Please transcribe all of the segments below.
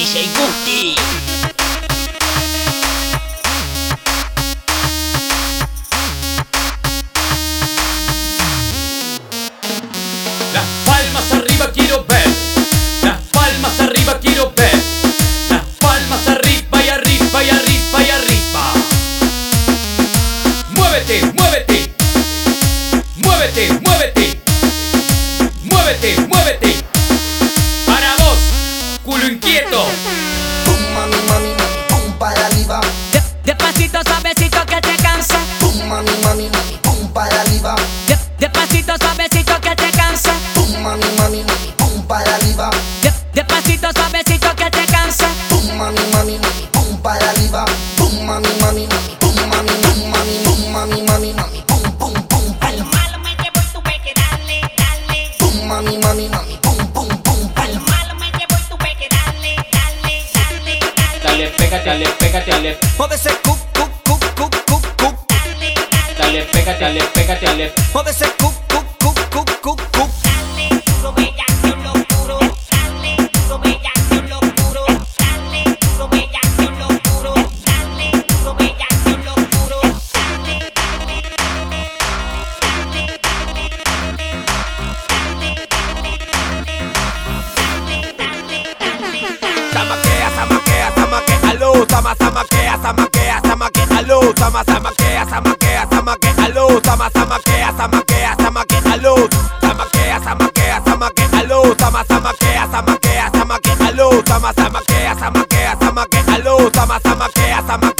Las palmas arriba quiero ver. Las palmas arriba quiero ver. Las palmas arriba y arriba y arriba y arriba. Muévete, muévete. Muévete, muévete. Muévete, muévete. Despacito sabe pégate, dale, pégate, dale, Mueve ese cup, cup, cup, cup, cup, cup. dale, pégate, dale, pégate, dale, Mueve ese cup, cup, cup, cup, cup, cup. sama sama que sama que sama que a luz sama sama que sama que sama que luz sama que sama que sama que luz sama sama que sama que sama que luz sama sama que sama que sama que sama sama que sama que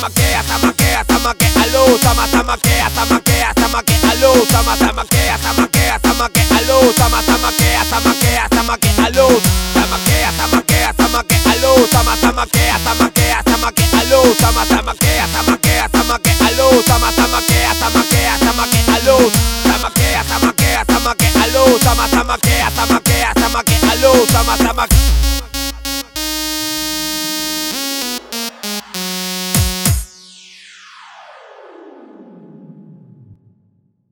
tamaquea, tamaquea, tamaquea, aló, tama, tamaquea, tamaquea, tamaquea, aló, tama, tamaquea, tamaquea, tamaquea, aló, tama, tamaquea, tamaquea, tamaquea, aló, tamaquea, tamaquea, tamaquea, aló, tama, tamaquea, tamaquea, tamaquea, aló, tama, tamaquea, tamaquea, tamaquea, aló, tama, tamaquea, tamaquea, tamaquea, aló, tamaquea, tamaquea, tamaquea, aló, tama, tamaquea, tamaquea, tamaquea, aló, tama, tamaquea